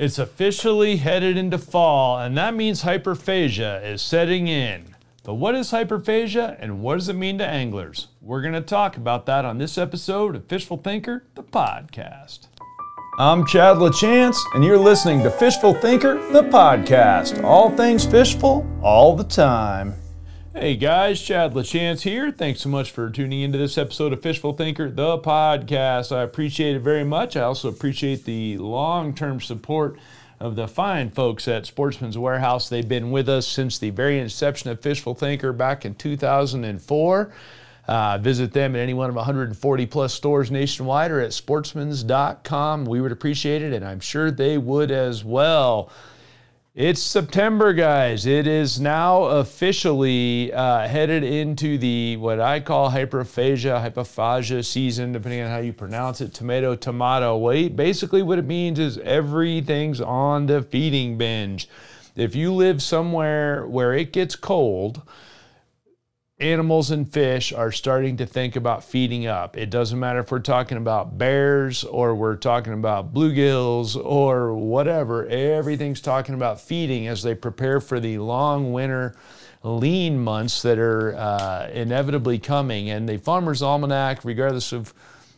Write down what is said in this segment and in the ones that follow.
It's officially headed into fall, and that means hyperphagia is setting in. But what is hyperphagia and what does it mean to anglers? We're going to talk about that on this episode of Fishful Thinker, the podcast. I'm Chad LaChance, and you're listening to Fishful Thinker, the podcast. All things fishful, all the time. Hey guys, Chad LaChance here. Thanks so much for tuning into this episode of Fishful Thinker, the podcast. I appreciate it very much. I also appreciate the long term support of the fine folks at Sportsman's Warehouse. They've been with us since the very inception of Fishful Thinker back in 2004. Uh, visit them at any one of 140 plus stores nationwide or at sportsmans.com. We would appreciate it, and I'm sure they would as well. It's September, guys. It is now officially uh, headed into the what I call hyperphagia, hypophagia season, depending on how you pronounce it. Tomato, tomato. Wait, basically, what it means is everything's on the feeding binge. If you live somewhere where it gets cold, animals and fish are starting to think about feeding up. It doesn't matter if we're talking about bears or we're talking about bluegills or whatever, everything's talking about feeding as they prepare for the long winter lean months that are uh, inevitably coming. And the Farmer's Almanac, regardless of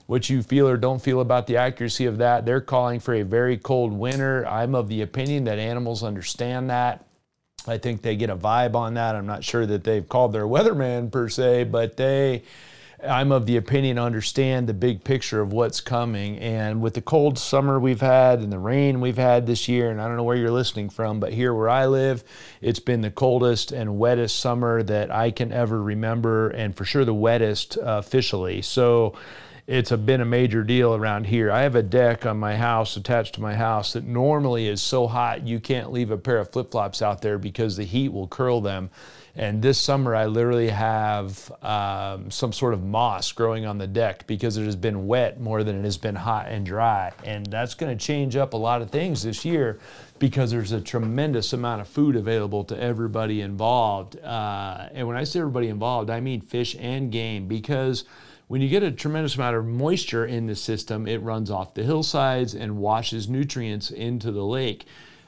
what you feel or don't feel about the accuracy of that, they're calling for a very cold winter. I'm of the opinion that animals understand that I think they get a vibe on that. I'm not sure that they've called their weatherman per se, but they, I'm of the opinion, understand the big picture of what's coming. And with the cold summer we've had and the rain we've had this year, and I don't know where you're listening from, but here where I live, it's been the coldest and wettest summer that I can ever remember, and for sure the wettest uh, officially. So, it's a, been a major deal around here. I have a deck on my house attached to my house that normally is so hot you can't leave a pair of flip flops out there because the heat will curl them. And this summer, I literally have um, some sort of moss growing on the deck because it has been wet more than it has been hot and dry. And that's going to change up a lot of things this year because there's a tremendous amount of food available to everybody involved. Uh, and when I say everybody involved, I mean fish and game because when you get a tremendous amount of moisture in the system, it runs off the hillsides and washes nutrients into the lake,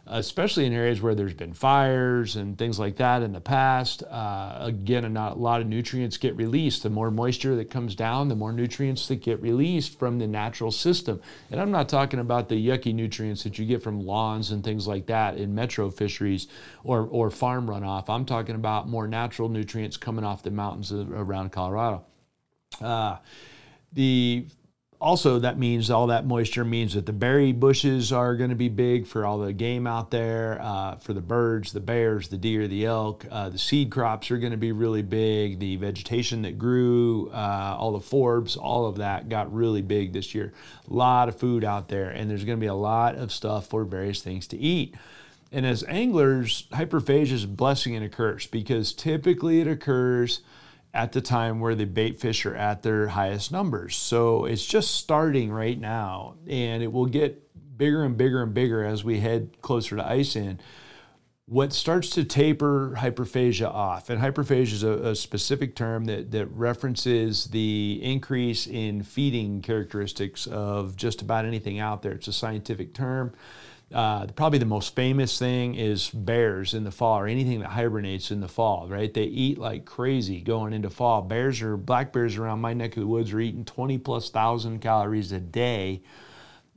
especially in areas where there's been fires and things like that in the past. Uh, again, a lot of nutrients get released. The more moisture that comes down, the more nutrients that get released from the natural system. And I'm not talking about the yucky nutrients that you get from lawns and things like that in metro fisheries or, or farm runoff. I'm talking about more natural nutrients coming off the mountains around Colorado. Uh, the also that means all that moisture means that the berry bushes are going to be big for all the game out there uh, for the birds the bears the deer the elk uh, the seed crops are going to be really big. The vegetation that grew uh, all the forbs all of that got really big this year. A lot of food out there and there's going to be a lot of stuff for various things to eat. And as anglers hyperphagia is a blessing and a curse because typically it occurs at the time where the bait fish are at their highest numbers. So it's just starting right now, and it will get bigger and bigger and bigger as we head closer to ice in. What starts to taper hyperphagia off, and hyperphagia is a, a specific term that, that references the increase in feeding characteristics of just about anything out there. It's a scientific term. Uh, probably the most famous thing is bears in the fall or anything that hibernates in the fall, right? They eat like crazy going into fall. Bears or black bears around my neck of the woods are eating 20 plus thousand calories a day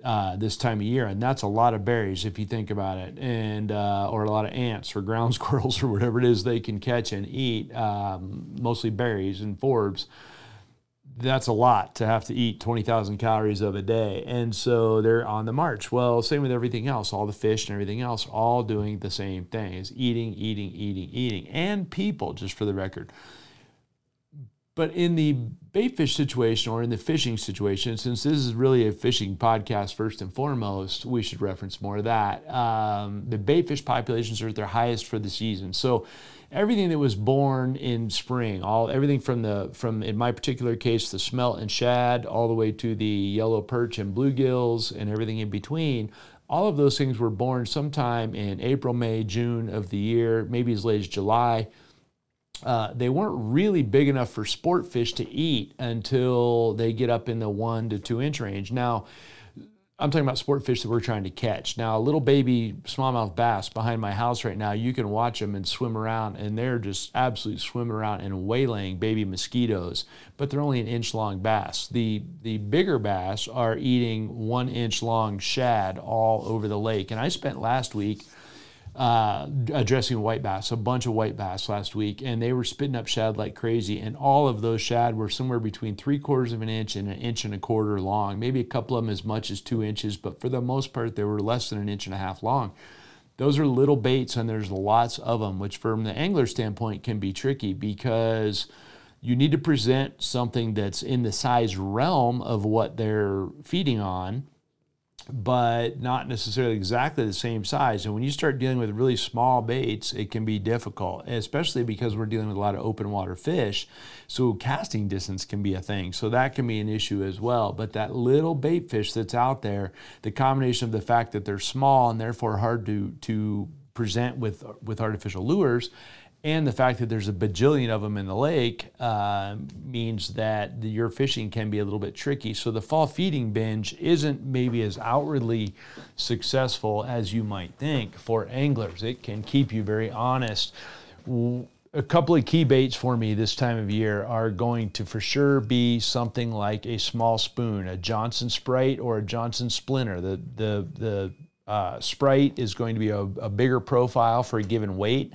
uh, this time of year, and that's a lot of berries if you think about it, and uh, or a lot of ants or ground squirrels or whatever it is they can catch and eat, um, mostly berries and forbs that's a lot to have to eat 20,000 calories of a day. And so they're on the march. Well, same with everything else, all the fish and everything else, all doing the same thing is eating, eating, eating, eating, and people, just for the record. But in the baitfish situation or in the fishing situation, since this is really a fishing podcast first and foremost, we should reference more of that. Um, the baitfish populations are at their highest for the season. So everything that was born in spring, all everything from the from in my particular case the smelt and shad, all the way to the yellow perch and bluegills and everything in between. All of those things were born sometime in April, May, June of the year, maybe as late as July. Uh, they weren't really big enough for sport fish to eat until they get up in the one to two inch range. Now, I'm talking about sport fish that we're trying to catch. Now, a little baby smallmouth bass behind my house right now, you can watch them and swim around, and they're just absolutely swimming around and waylaying baby mosquitoes. But they're only an inch long bass. The the bigger bass are eating one inch long shad all over the lake. And I spent last week uh, addressing white bass, a bunch of white bass last week, and they were spitting up shad like crazy. And all of those shad were somewhere between three quarters of an inch and an inch and a quarter long, maybe a couple of them as much as two inches, but for the most part, they were less than an inch and a half long. Those are little baits, and there's lots of them, which from the angler standpoint can be tricky because you need to present something that's in the size realm of what they're feeding on but not necessarily exactly the same size. And when you start dealing with really small baits, it can be difficult, especially because we're dealing with a lot of open water fish. So casting distance can be a thing. So that can be an issue as well. But that little bait fish that's out there, the combination of the fact that they're small and therefore hard to to present with with artificial lures and the fact that there's a bajillion of them in the lake uh, means that the, your fishing can be a little bit tricky. So the fall feeding binge isn't maybe as outwardly successful as you might think for anglers. It can keep you very honest. A couple of key baits for me this time of year are going to for sure be something like a small spoon, a Johnson Sprite or a Johnson Splinter. The the the uh, Sprite is going to be a, a bigger profile for a given weight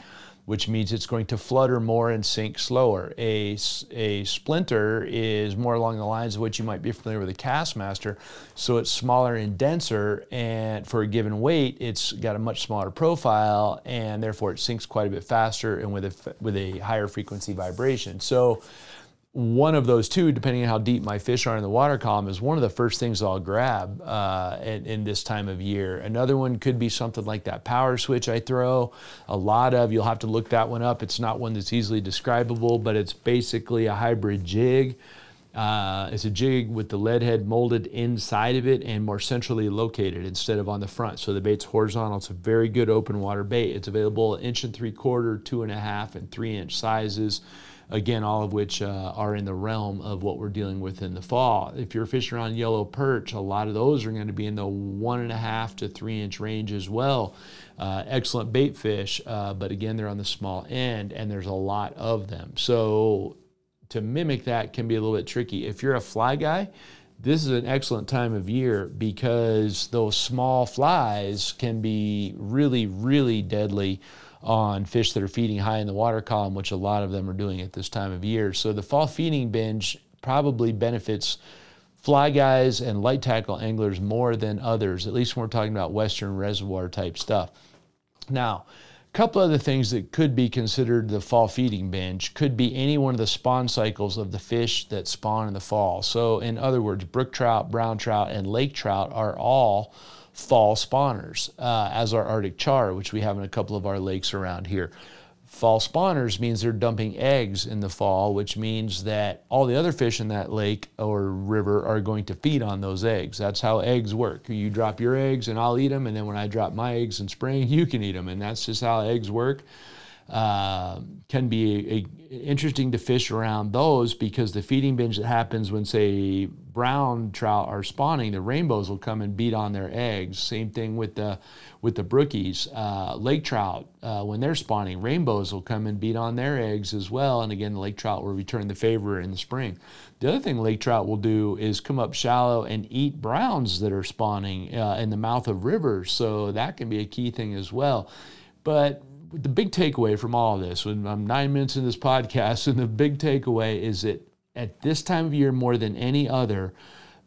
which means it's going to flutter more and sink slower. A, a splinter is more along the lines of what you might be familiar with a Kastmaster, so it's smaller and denser, and for a given weight, it's got a much smaller profile, and therefore it sinks quite a bit faster and with a, with a higher frequency vibration. So one of those two, depending on how deep my fish are in the water column, is one of the first things I'll grab uh, in, in, this time of year. Another one could be something like that power switch I throw. A lot of, you'll have to look that one up. It's not one that's easily describable, but it's basically a hybrid jig. Uh, it's a jig with the lead head molded inside of it and more centrally located instead of on the front. So the bait's horizontal. It's a very good open water bait. It's available inch and three quarter, two and a half, and three inch sizes again, all of which uh, are in the realm of what we're dealing with in the fall. If you're fishing on yellow perch, a lot of those are going to be in the one and a half to three inch range as well. Uh, excellent bait fish, uh, but again, they're on the small end and there's a lot of them. So to mimic that can be a little bit tricky. If you're a fly guy, this is an excellent time of year because those small flies can be really, really deadly on fish that are feeding high in the water column, which a lot of them are doing at this time of year. So the fall feeding binge probably benefits fly guys and light tackle anglers more than others, at least when we're talking about western reservoir type stuff. Now, a couple other things that could be considered the fall feeding binge could be any one of the spawn cycles of the fish that spawn in the fall. So, in other words, brook trout, brown trout, and lake trout are all fall spawners, uh, as our Arctic char, which we have in a couple of our lakes around here. Fall spawners means they're dumping eggs in the fall, which means that all the other fish in that lake or river are going to feed on those eggs. That's how eggs work. You drop your eggs and I'll eat them, and then when I drop my eggs in spring, you can eat them, and that's just how eggs work. Uh, can be a, a, interesting to fish around those because the feeding binge that happens when, say, brown trout are spawning, the rainbows will come and beat on their eggs. Same thing with the with the brookies. Uh, lake trout, uh, when they're spawning, rainbows will come and beat on their eggs as well. And again, the lake trout will return the favor in the spring. The other thing lake trout will do is come up shallow and eat browns that are spawning uh, in the mouth of rivers. So that can be a key thing as well. But the big takeaway from all this, when I'm nine minutes in this podcast, and the big takeaway is that at this time of year more than any other,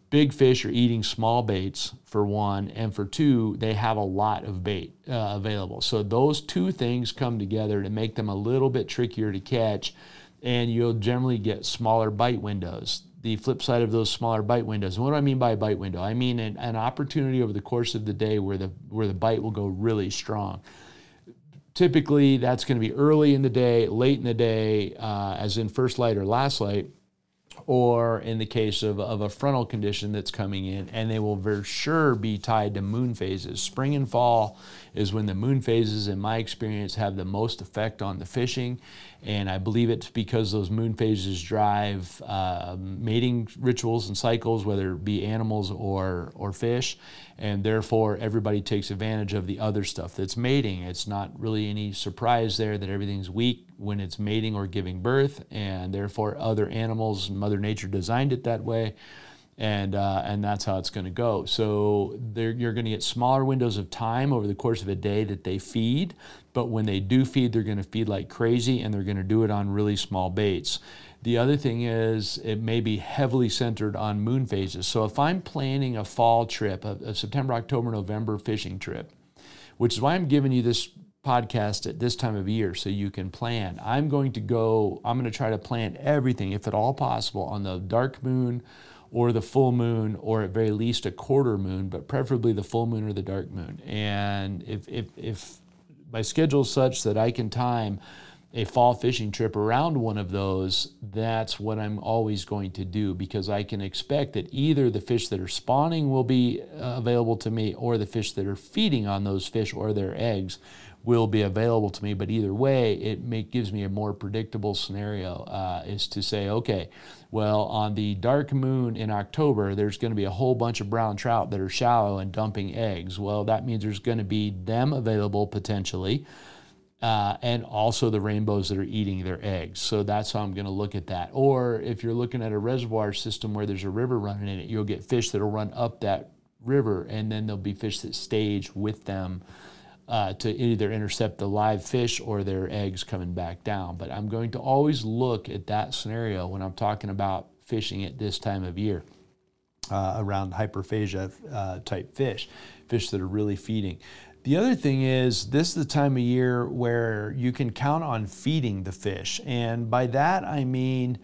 big fish are eating small baits for one, and for two, they have a lot of bait uh, available. So those two things come together to make them a little bit trickier to catch, and you'll generally get smaller bite windows. The flip side of those smaller bite windows. And what do I mean by a bite window? I mean an, an opportunity over the course of the day where the where the bite will go really strong typically that's going to be early in the day, late in the day, uh, as in first light or last light, or in the case of, of a frontal condition that's coming in, and they will for sure be tied to moon phases. Spring and fall is when the moon phases, in my experience, have the most effect on the fishing. And I believe it's because those moon phases drive uh, mating rituals and cycles, whether it be animals or, or fish. And therefore, everybody takes advantage of the other stuff that's mating. It's not really any surprise there that everything's weak when it's mating or giving birth. And therefore, other animals, Mother Nature designed it that way and uh, and that's how it's going to go. So you're going to get smaller windows of time over the course of a day that they feed, but when they do feed, they're going to feed like crazy, and they're going to do it on really small baits. The other thing is it may be heavily centered on moon phases. So if I'm planning a fall trip, a, a September, October, November fishing trip, which is why I'm giving you this podcast at this time of year so you can plan. I'm going to go, I'm going to try to plan everything, if at all possible, on the dark moon or the full moon, or at very least a quarter moon, but preferably the full moon or the dark moon. And if, if, if my schedule is such that I can time a fall fishing trip around one of those, that's what I'm always going to do because I can expect that either the fish that are spawning will be uh, available to me or the fish that are feeding on those fish or their eggs will be available to me. But either way, it make, gives me a more predictable scenario uh, is to say, okay, well, on the dark moon in October, there's going to be a whole bunch of brown trout that are shallow and dumping eggs. Well, that means there's going to be them available potentially. Uh, and also the rainbows that are eating their eggs. So that's how I'm going to look at that. Or if you're looking at a reservoir system where there's a river running in it, you'll get fish that'll run up that river, and then there'll be fish that stage with them uh, to either intercept the live fish or their eggs coming back down. But I'm going to always look at that scenario when I'm talking about fishing at this time of year uh, around hyperphagia uh, type fish, fish that are really feeding. The other thing is, this is the time of year where you can count on feeding the fish. And by that, I mean,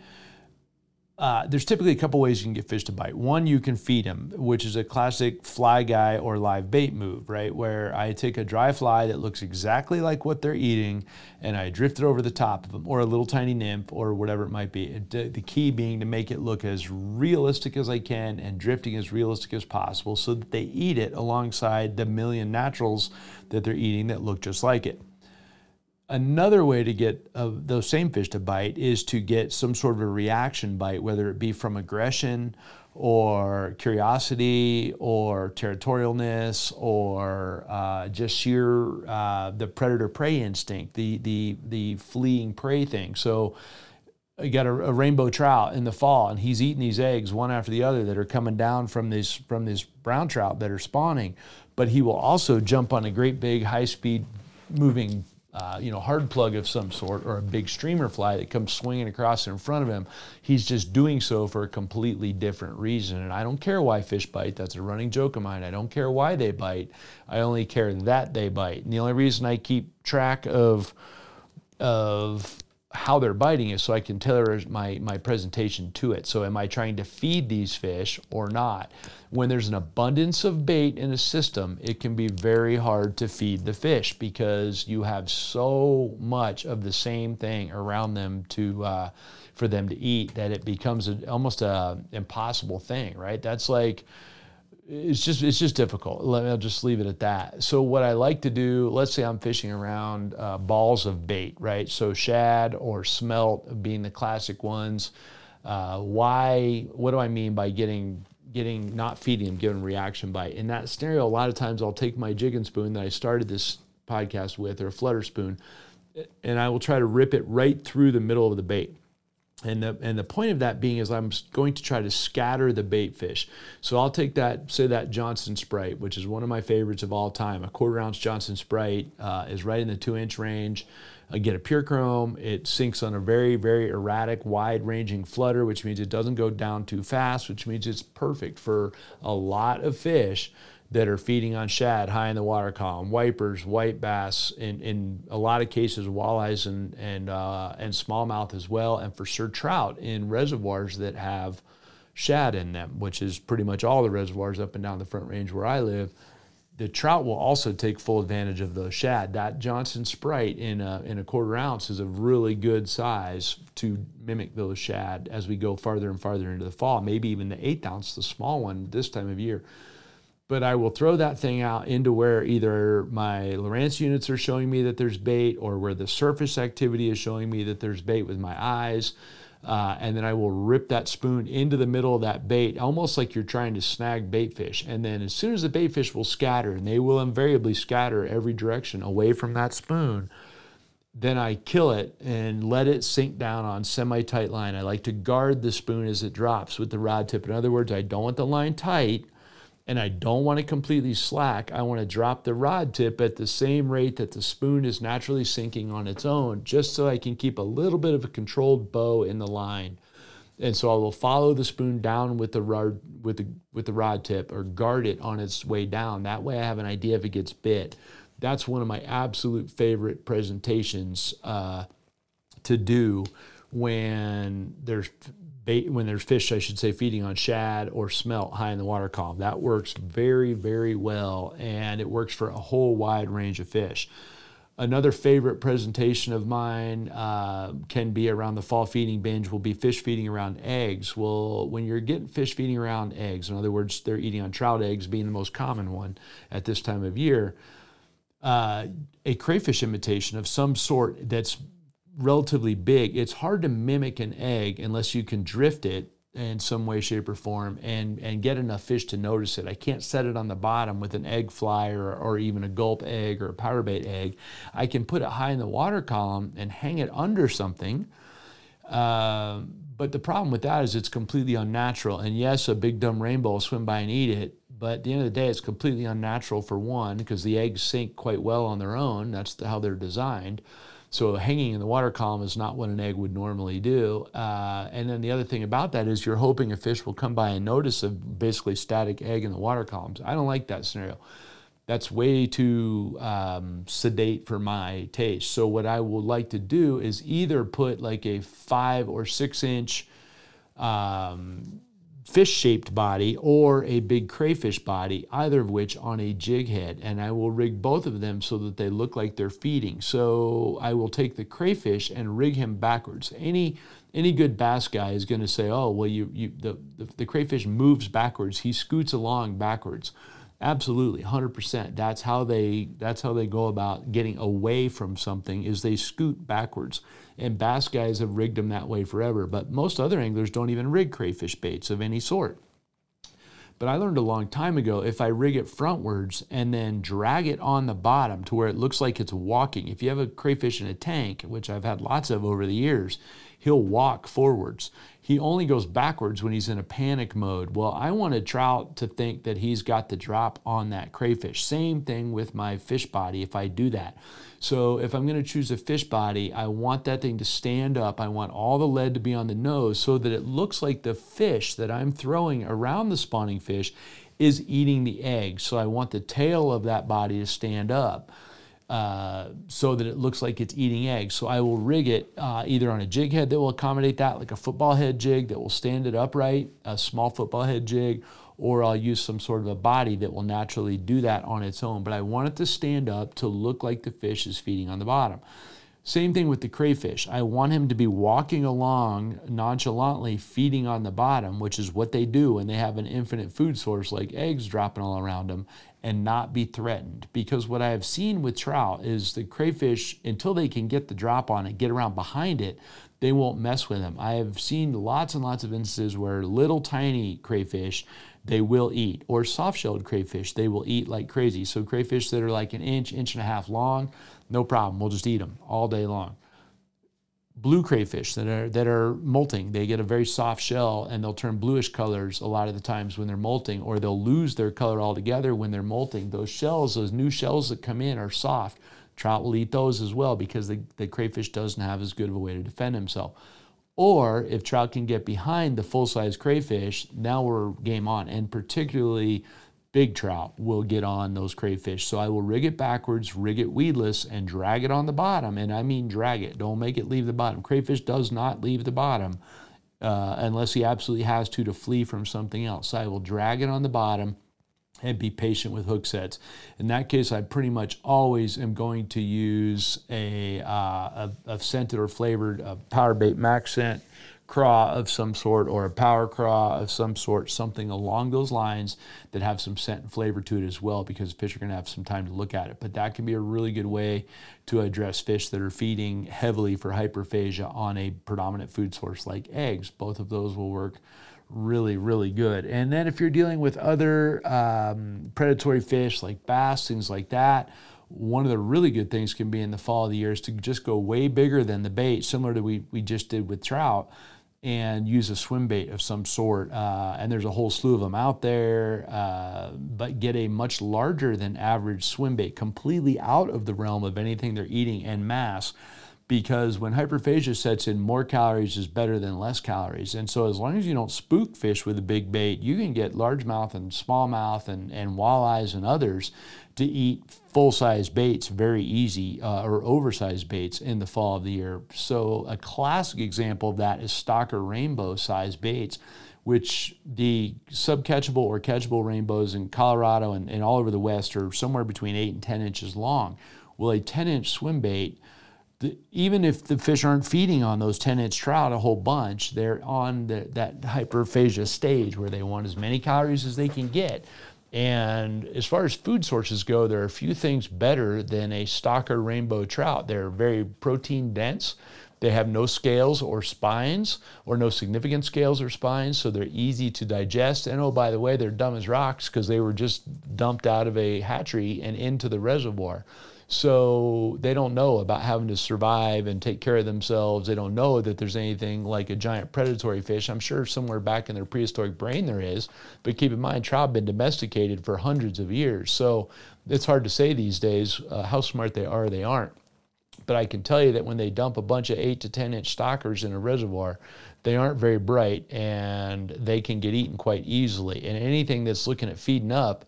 uh, there's typically a couple ways you can get fish to bite. One, you can feed them, which is a classic fly guy or live bait move, right? Where I take a dry fly that looks exactly like what they're eating and I drift it over the top of them, or a little tiny nymph, or whatever it might be. The key being to make it look as realistic as I can and drifting as realistic as possible so that they eat it alongside the million naturals that they're eating that look just like it. Another way to get uh, those same fish to bite is to get some sort of a reaction bite, whether it be from aggression or curiosity or territorialness or uh, just sheer uh, the predator prey instinct, the, the, the fleeing prey thing. So you got a, a, rainbow trout in the fall and he's eating these eggs one after the other that are coming down from these from these brown trout that are spawning but he will also jump on a great big high speed moving uh, you know, hard plug of some sort or a big streamer fly that comes swinging across in front of him, he's just doing so for a completely different reason. And I don't care why fish bite. That's a running joke of mine. I don't care why they bite. I only care that they bite. And the only reason I keep track of of how they're biting is so I can tailor my, my presentation to it. So, am I trying to feed these fish or not? When there's an abundance of bait in a system, it can be very hard to feed the fish because you have so much of the same thing around them to uh, for them to eat that it becomes a, almost a impossible thing, right? That's like it's just it's just difficult. Let me, I'll just leave it at that. So what I like to do, let's say I'm fishing around uh, balls of bait, right? So shad or smelt being the classic ones. Uh, why? What do I mean by getting getting not feeding them, giving reaction bite? In that scenario, a lot of times I'll take my jigging spoon that I started this podcast with, or a flutter spoon, and I will try to rip it right through the middle of the bait. And the, and the point of that being is I'm going to try to scatter the bait fish. So I'll take that, say that Johnson Sprite, which is one of my favorites of all time. A quarter ounce Johnson Sprite uh, is right in the two inch range. I get a pure chrome. It sinks on a very, very erratic, wide ranging flutter, which means it doesn't go down too fast, which means it's perfect for a lot of fish that are feeding on shad high in the water column, wipers, white bass, in, in a lot of cases walleyes and and uh, and smallmouth as well, and for sure trout in reservoirs that have shad in them, which is pretty much all the reservoirs up and down the Front Range where I live. The trout will also take full advantage of those shad. That Johnson Sprite in a, in a quarter ounce is a really good size to mimic those shad as we go farther and farther into the fall. Maybe even the eighth ounce, the small one this time of year. But I will throw that thing out into where either my Lowrance units are showing me that there's bait or where the surface activity is showing me that there's bait with my eyes. Uh, and then I will rip that spoon into the middle of that bait, almost like you're trying to snag bait fish. And then as soon as the bait fish will scatter, and they will invariably scatter every direction away from that spoon, then I kill it and let it sink down on semi-tight line. I like to guard the spoon as it drops with the rod tip. In other words, I don't want the line tight and I don't want to completely slack. I want to drop the rod tip at the same rate that the spoon is naturally sinking on its own, just so I can keep a little bit of a controlled bow in the line. And so I will follow the spoon down with the rod with the with the rod tip or guard it on its way down. That way I have an idea if it gets bit. That's one of my absolute favorite presentations uh, to do when there's bait when there's fish, I should say, feeding on shad or smelt high in the water column. That works very, very well, and it works for a whole wide range of fish. Another favorite presentation of mine uh, can be around the fall feeding binge, will be fish feeding around eggs. Well, when you're getting fish feeding around eggs, in other words, they're eating on trout eggs, being the most common one at this time of year, uh, a crayfish imitation of some sort that's relatively big, it's hard to mimic an egg unless you can drift it in some way, shape, or form and, and get enough fish to notice it. I can't set it on the bottom with an egg fly or, or even a gulp egg or a power bait egg. I can put it high in the water column and hang it under something. Uh, but the problem with that is it's completely unnatural. And yes, a big dumb rainbow will swim by and eat it. But at the end of the day, it's completely unnatural for one, because the eggs sink quite well on their own. That's how they're designed. So hanging in the water column is not what an egg would normally do. Uh, and then the other thing about that is you're hoping a fish will come by and notice a basically static egg in the water columns. I don't like that scenario. That's way too um, sedate for my taste. So what I would like to do is either put like a five or six inch um, fish shaped body or a big crayfish body, either of which on a jig head. And I will rig both of them so that they look like they're feeding. So I will take the crayfish and rig him backwards. Any any good bass guy is going to say, oh, well, you, you the, the, the crayfish moves backwards. He scoots along backwards. Absolutely, 100%. That's how they that's how they go about getting away from something is they scoot backwards. And bass guys have rigged them that way forever, but most other anglers don't even rig crayfish baits of any sort. But I learned a long time ago if I rig it frontwards and then drag it on the bottom to where it looks like it's walking. If you have a crayfish in a tank, which I've had lots of over the years, he'll walk forwards. He only goes backwards when he's in a panic mode. Well, I want a trout to think that he's got the drop on that crayfish. Same thing with my fish body if I do that. So if I'm going to choose a fish body, I want that thing to stand up. I want all the lead to be on the nose so that it looks like the fish that I'm throwing around the spawning fish is eating the egg. So I want the tail of that body to stand up. Uh, so that it looks like it's eating eggs. So I will rig it uh, either on a jig head that will accommodate that, like a football head jig that will stand it upright, a small football head jig, or I'll use some sort of a body that will naturally do that on its own. But I want it to stand up to look like the fish is feeding on the bottom. Same thing with the crayfish. I want him to be walking along nonchalantly, feeding on the bottom, which is what they do when they have an infinite food source like eggs dropping all around them, and not be threatened. Because what I have seen with trout is the crayfish, until they can get the drop on it, get around behind it, they won't mess with them. I have seen lots and lots of instances where little tiny crayfish they will eat, or soft shelled crayfish they will eat like crazy. So crayfish that are like an inch, inch and a half long, no problem. We'll just eat them all day long blue crayfish that are that are molting. They get a very soft shell and they'll turn bluish colors a lot of the times when they're molting, or they'll lose their color altogether when they're molting. Those shells, those new shells that come in, are soft. Trout will eat those as well because the, the crayfish doesn't have as good of a way to defend himself. Or if trout can get behind the full size crayfish, now we're game on. And particularly big trout will get on those crayfish. So I will rig it backwards, rig it weedless, and drag it on the bottom. And I mean drag it. Don't make it leave the bottom. Crayfish does not leave the bottom uh, unless he absolutely has to to flee from something else. So I will drag it on the bottom and be patient with hook sets. In that case, I pretty much always am going to use a, uh, a, a scented or flavored uh, power bait max scent craw of some sort or a power craw of some sort, something along those lines that have some scent and flavor to it as well because fish are going to have some time to look at it. But that can be a really good way to address fish that are feeding heavily for hyperphagia on a predominant food source like eggs. Both of those will work really, really good. And then if you're dealing with other um, predatory fish like bass, things like that, one of the really good things can be in the fall of the year is to just go way bigger than the bait, similar to we, we just did with trout and use a swim bait of some sort. Uh, and there's a whole slew of them out there, uh, but get a much larger than average swim bait, completely out of the realm of anything they're eating en masse. Because when hyperphagia sets in, more calories is better than less calories. And so, as long as you don't spook fish with a big bait, you can get largemouth and smallmouth and, and walleyes and others to eat full size baits very easy uh, or oversized baits in the fall of the year. So, a classic example of that is stocker rainbow size baits, which the subcatchable or catchable rainbows in Colorado and, and all over the West are somewhere between 8 and 10 inches long. Well, a 10 inch swim bait the, even if the fish aren't feeding on those 10 inch trout a whole bunch, they're on the, that hyperphagia stage where they want as many calories as they can get. And as far as food sources go, there are a few things better than a stocker rainbow trout. They're very protein dense. They have no scales or spines, or no significant scales or spines, so they're easy to digest. And oh, by the way, they're dumb as rocks because they were just dumped out of a hatchery and into the reservoir. So they don't know about having to survive and take care of themselves. They don't know that there's anything like a giant predatory fish. I'm sure somewhere back in their prehistoric brain there is, but keep in mind, trout have been domesticated for hundreds of years. So it's hard to say these days uh, how smart they are or they aren't. But I can tell you that when they dump a bunch of eight to 10 inch stockers in a reservoir, they aren't very bright and they can get eaten quite easily. And anything that's looking at feeding up,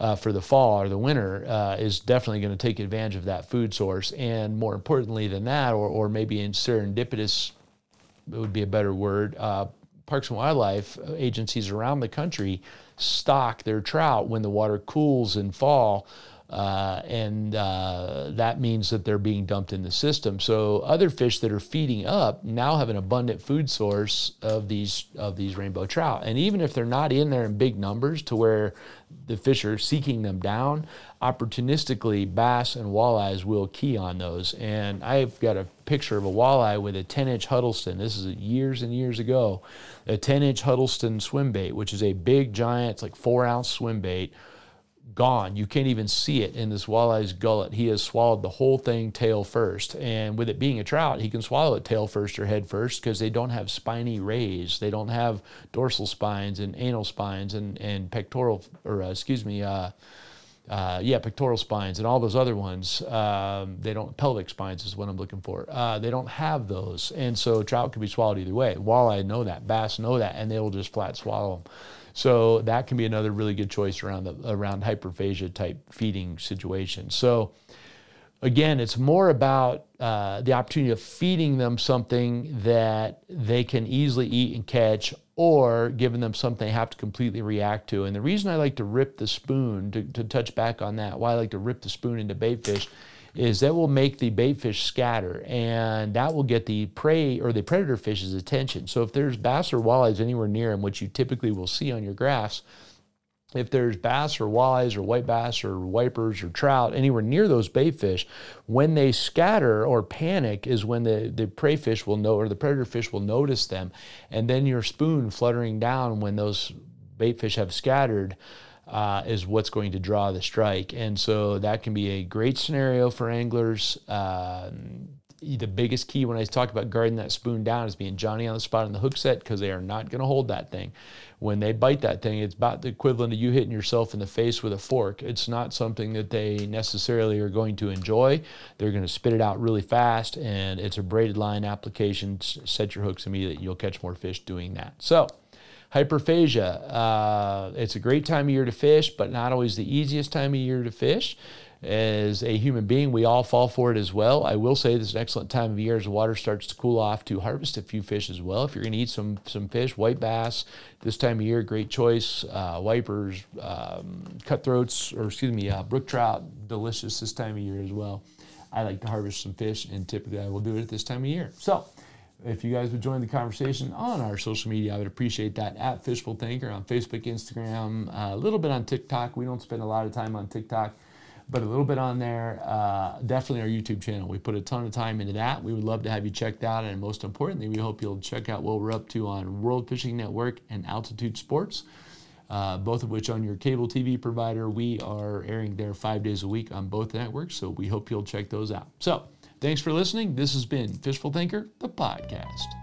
uh, for the fall or the winter uh, is definitely going to take advantage of that food source. And more importantly than that, or, or maybe in serendipitous, it would be a better word, uh, parks and wildlife agencies around the country stock their trout when the water cools in fall uh, and uh, that means that they're being dumped in the system. So other fish that are feeding up now have an abundant food source of these of these rainbow trout. And even if they're not in there in big numbers to where the fish are seeking them down, opportunistically bass and walleyes will key on those. And I've got a picture of a walleye with a 10-inch Huddleston. This is years and years ago. A 10-inch Huddleston swim bait, which is a big giant, it's like four ounce swim bait gone. You can't even see it in this walleye's gullet. He has swallowed the whole thing tail first. And with it being a trout, he can swallow it tail first or head first because they don't have spiny rays. They don't have dorsal spines and anal spines and, and pectoral, or uh, excuse me, uh, uh, yeah, pectoral spines and all those other ones. Um, they don't, pelvic spines is what I'm looking for. Uh, they don't have those. And so trout can be swallowed either way. Walleye know that, bass know that, and they'll just flat swallow them. So that can be another really good choice around the around hyperphagia type feeding situation. So again, it's more about uh, the opportunity of feeding them something that they can easily eat and catch, or giving them something they have to completely react to. And the reason I like to rip the spoon, to, to touch back on that, why I like to rip the spoon into bait fish, is that will make the bait fish scatter and that will get the prey or the predator fish's attention. So if there's bass or walleyes anywhere near them, which you typically will see on your graphs, if there's bass or walleyes or white bass or wipers or trout anywhere near those bait fish, when they scatter or panic is when the, the prey fish will know or the predator fish will notice them. And then your spoon fluttering down when those bait fish have scattered uh, is what's going to draw the strike. And so that can be a great scenario for anglers. Uh, the biggest key when I talk about guarding that spoon down is being Johnny on the spot in the hook set because they are not going to hold that thing. When they bite that thing, it's about the equivalent of you hitting yourself in the face with a fork. It's not something that they necessarily are going to enjoy. They're going to spit it out really fast, and it's a braided line application. Set your hooks immediately. You'll catch more fish doing that. So, Hyperphagia. Uh, it's a great time of year to fish, but not always the easiest time of year to fish. As a human being, we all fall for it as well. I will say this is an excellent time of year as water starts to cool off to harvest a few fish as well. If you're going to eat some some fish, white bass this time of year, great choice. Uh, wipers, um, cutthroats, or excuse me, uh, brook trout, delicious this time of year as well. I like to harvest some fish, and typically I will do it at this time of year. So. If you guys would join the conversation on our social media, I would appreciate that at Fishful Thinker on Facebook, Instagram, a little bit on TikTok. We don't spend a lot of time on TikTok but a little bit on there. Uh, definitely our YouTube channel. We put a ton of time into that. We would love to have you checked out. And most importantly, we hope you'll check out what we're up to on World Fishing Network and Altitude Sports, uh, both of which on your cable TV provider. We are airing there five days a week on both networks. So we hope you'll check those out. So thanks for listening. This has been Fishful Thinker, the podcast.